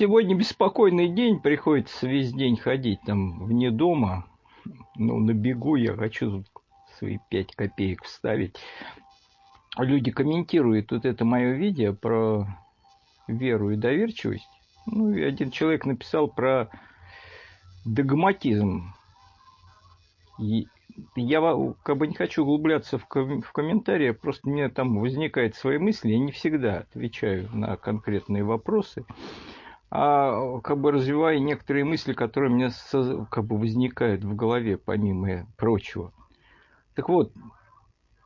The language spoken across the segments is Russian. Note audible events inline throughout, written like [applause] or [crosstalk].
сегодня беспокойный день, приходится весь день ходить там вне дома. Ну, на бегу я хочу свои пять копеек вставить. Люди комментируют вот это мое видео про веру и доверчивость. Ну, и один человек написал про догматизм. И я как бы не хочу углубляться в, ком- в комментарии, просто у меня там возникают свои мысли, я не всегда отвечаю на конкретные вопросы, а как бы развивая некоторые мысли, которые у меня как бы возникают в голове, помимо прочего. Так вот,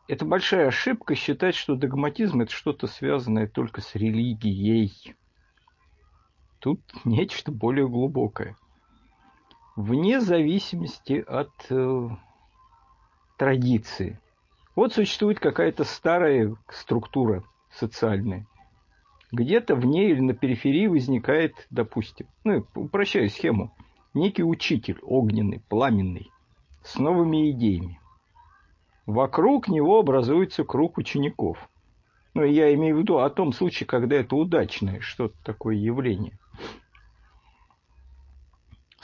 это большая ошибка считать, что догматизм это что-то связанное только с религией. Тут нечто более глубокое. Вне зависимости от э, традиции. Вот существует какая-то старая структура социальная. Где-то в ней или на периферии возникает, допустим, ну, упрощаю схему, некий учитель огненный, пламенный, с новыми идеями. Вокруг него образуется круг учеников. Ну, я имею в виду о том случае, когда это удачное что-то такое явление.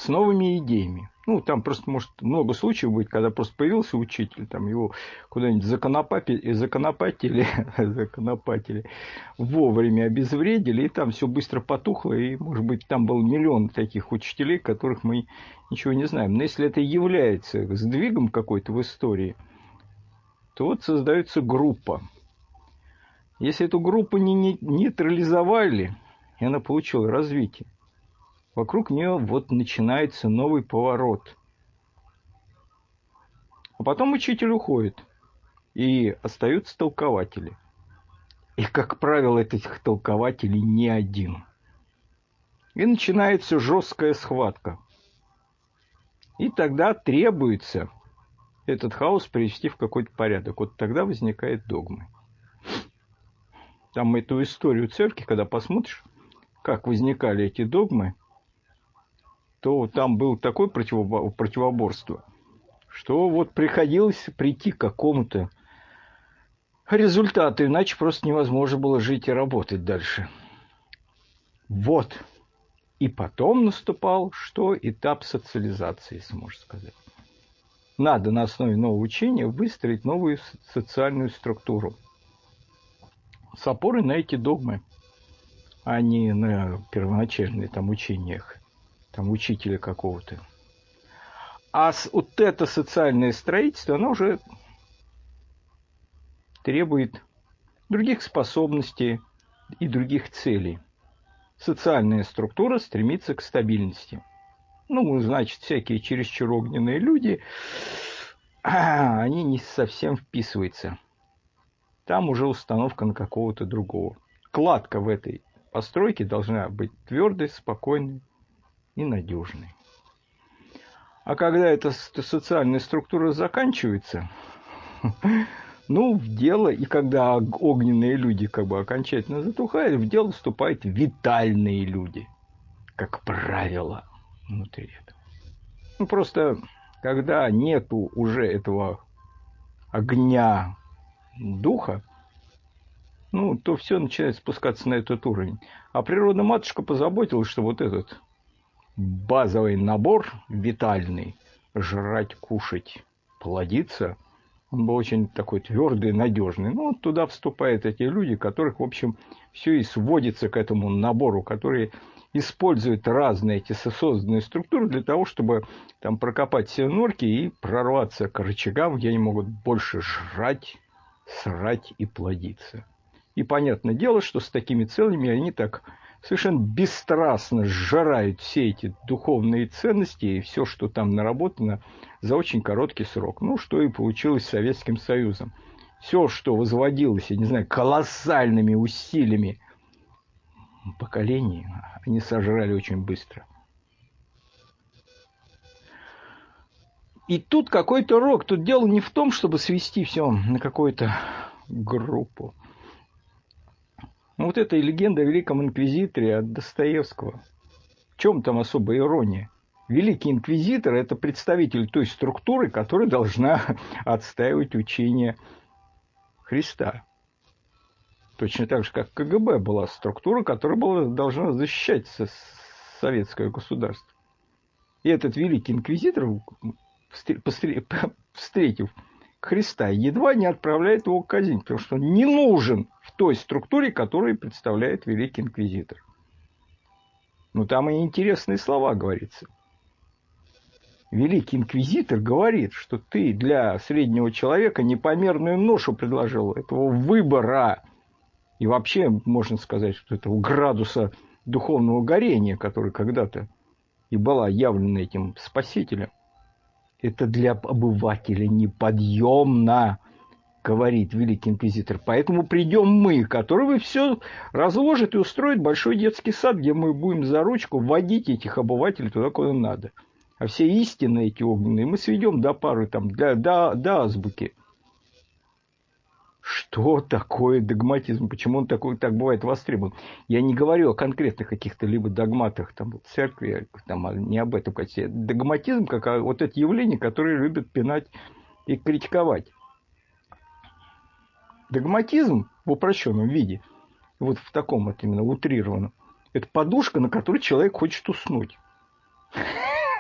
С новыми идеями. Ну, там просто может много случаев быть, когда просто появился учитель, там его куда-нибудь законопатили, законопатили, [laughs] законопатили, вовремя обезвредили, и там все быстро потухло, и, может быть, там был миллион таких учителей, которых мы ничего не знаем. Но если это является сдвигом какой-то в истории, то вот создается группа. Если эту группу не нейтрализовали, и она получила развитие, Вокруг нее вот начинается новый поворот. А потом учитель уходит, и остаются толкователи. И, как правило, этих толкователей не один. И начинается жесткая схватка. И тогда требуется этот хаос привести в какой-то порядок. Вот тогда возникает догмы. Там эту историю церкви, когда посмотришь, как возникали эти догмы, то там было такое противоборство, что вот приходилось прийти к какому-то результату, иначе просто невозможно было жить и работать дальше. Вот. И потом наступал что? Этап социализации, если можно сказать. Надо на основе нового учения выстроить новую социальную структуру с опорой на эти догмы, а не на первоначальные там учениях там учителя какого-то. А вот это социальное строительство, оно уже требует других способностей и других целей. Социальная структура стремится к стабильности. Ну, значит, всякие чересчур огненные люди, [clears throat] они не совсем вписываются. Там уже установка на какого-то другого. Кладка в этой постройке должна быть твердой, спокойной, и надежный. А когда эта социальная структура заканчивается, [laughs] ну, в дело, и когда огненные люди как бы окончательно затухают, в дело вступают витальные люди, как правило, внутри этого. Ну, просто, когда нету уже этого огня духа, ну, то все начинает спускаться на этот уровень. А природа матушка позаботилась, что вот этот базовый набор витальный, жрать, кушать, плодиться, он был очень такой твердый, надежный. Ну, вот туда вступают эти люди, которых, в общем, все и сводится к этому набору, которые используют разные эти созданные структуры для того, чтобы там прокопать все норки и прорваться к рычагам, где они могут больше жрать, срать и плодиться. И понятное дело, что с такими целями они так совершенно бесстрастно сжирают все эти духовные ценности и все, что там наработано за очень короткий срок. Ну, что и получилось с Советским Союзом. Все, что возводилось, я не знаю, колоссальными усилиями поколений, они сожрали очень быстро. И тут какой-то рок. Тут дело не в том, чтобы свести все на какую-то группу. Ну, вот эта легенда о Великом Инквизиторе от Достоевского. В чем там особая ирония? Великий Инквизитор – это представитель той структуры, которая должна [laughs] отстаивать учение Христа. Точно так же, как КГБ была структура, которая была, должна защищать советское государство. И этот великий инквизитор, [laughs] встретив Христа, едва не отправляет его казнить, потому что он не нужен в той структуре, которую представляет великий инквизитор. Ну, там и интересные слова говорится. Великий инквизитор говорит, что ты для среднего человека непомерную ношу предложил этого выбора. И вообще можно сказать, что этого градуса духовного горения, который когда-то и была явлена этим спасителем, это для обывателя неподъемно, говорит великий инквизитор. Поэтому придем мы, который все разложит и устроит большой детский сад, где мы будем за ручку вводить этих обывателей туда, куда надо. А все истины эти огненные мы сведем до пары, там, до, до, до азбуки. Что такое догматизм? Почему он такой, так бывает востребован? Я не говорю о конкретных каких-то либо догматах там, церкви, там, а не об этом. Кстати. Догматизм, как вот это явление, которое любят пинать и критиковать. Догматизм в упрощенном виде, вот в таком вот именно утрированном, это подушка, на которой человек хочет уснуть.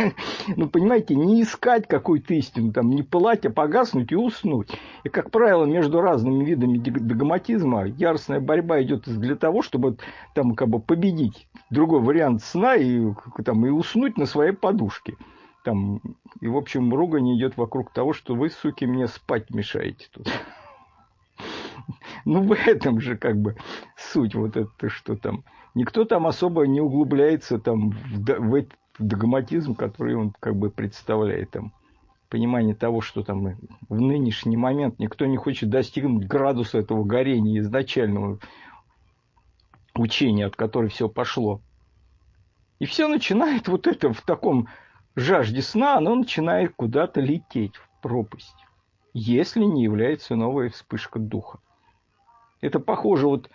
[laughs] ну, понимаете, не искать какую-то истину, там, не пылать, а погаснуть и уснуть. И, как правило, между разными видами догматизма яростная борьба идет для того, чтобы там как бы победить другой вариант сна и, там, и уснуть на своей подушке. Там, и, в общем, ругань идет вокруг того, что вы, суки, мне спать мешаете тут. [laughs] Ну, в этом же как бы суть вот это, что там. Никто там особо не углубляется там в, в, догматизм, который он как бы представляет там понимание того, что там в нынешний момент никто не хочет достигнуть градуса этого горения изначального учения, от которого все пошло. И все начинает вот это в таком жажде сна, оно начинает куда-то лететь в пропасть, если не является новая вспышка духа. Это похоже вот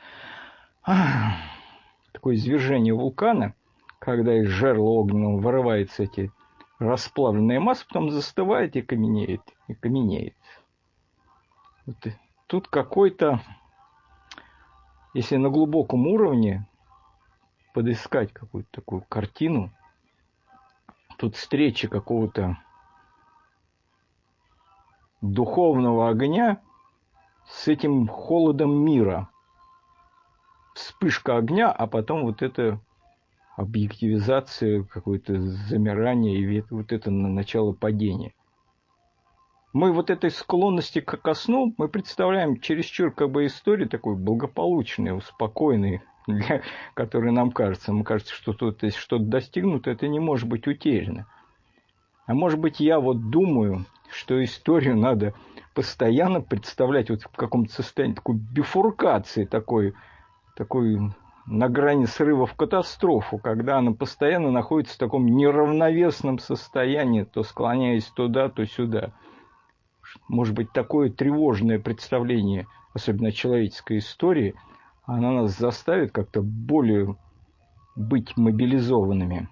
такое извержение вулкана – когда из жерла огненного вырываются эти расплавленные массы, потом застывает и каменеет, и каменеет. Вот тут какой-то, если на глубоком уровне подыскать какую-то такую картину, тут встреча какого-то духовного огня с этим холодом мира. Вспышка огня, а потом вот это объективизация, какое-то замирание и вот это на начало падения. Мы вот этой склонности к сну, мы представляем чересчур как бы историю такой благополучной, спокойной, для которой нам кажется. Нам кажется, что тут есть что-то достигнуто, это не может быть утеряно. А может быть, я вот думаю, что историю надо постоянно представлять вот в каком-то состоянии такой бифуркации, такой, такой на грани срыва в катастрофу, когда она постоянно находится в таком неравновесном состоянии, то склоняясь туда, то сюда. Может быть, такое тревожное представление, особенно человеческой истории, она нас заставит как-то более быть мобилизованными.